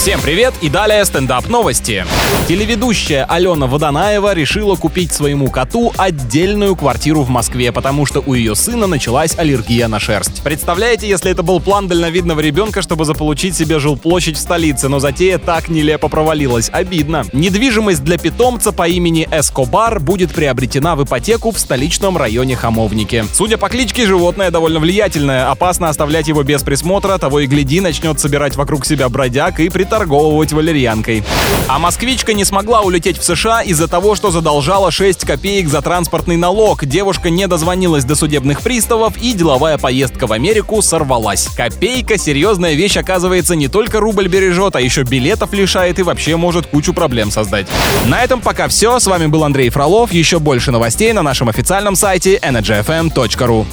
Всем привет и далее стендап новости. Телеведущая Алена Водонаева решила купить своему коту отдельную квартиру в Москве, потому что у ее сына началась аллергия на шерсть. Представляете, если это был план дальновидного ребенка, чтобы заполучить себе жилплощадь в столице, но затея так нелепо провалилась. Обидно. Недвижимость для питомца по имени Эскобар будет приобретена в ипотеку в столичном районе Хамовники. Судя по кличке, животное довольно влиятельное. Опасно оставлять его без присмотра, того и гляди, начнет собирать вокруг себя бродяг и приторговывать валерьянкой. А москвичка не смогла улететь в США из-за того, что задолжала 6 копеек за транспортный налог. Девушка не дозвонилась до судебных приставов и деловая поездка в Америку сорвалась. Копейка — серьезная вещь, оказывается, не только рубль бережет, а еще билетов лишает и вообще может кучу проблем создать. На этом пока все. С вами был Андрей Фролов. Еще больше новостей на нашем официальном сайте energyfm.ru.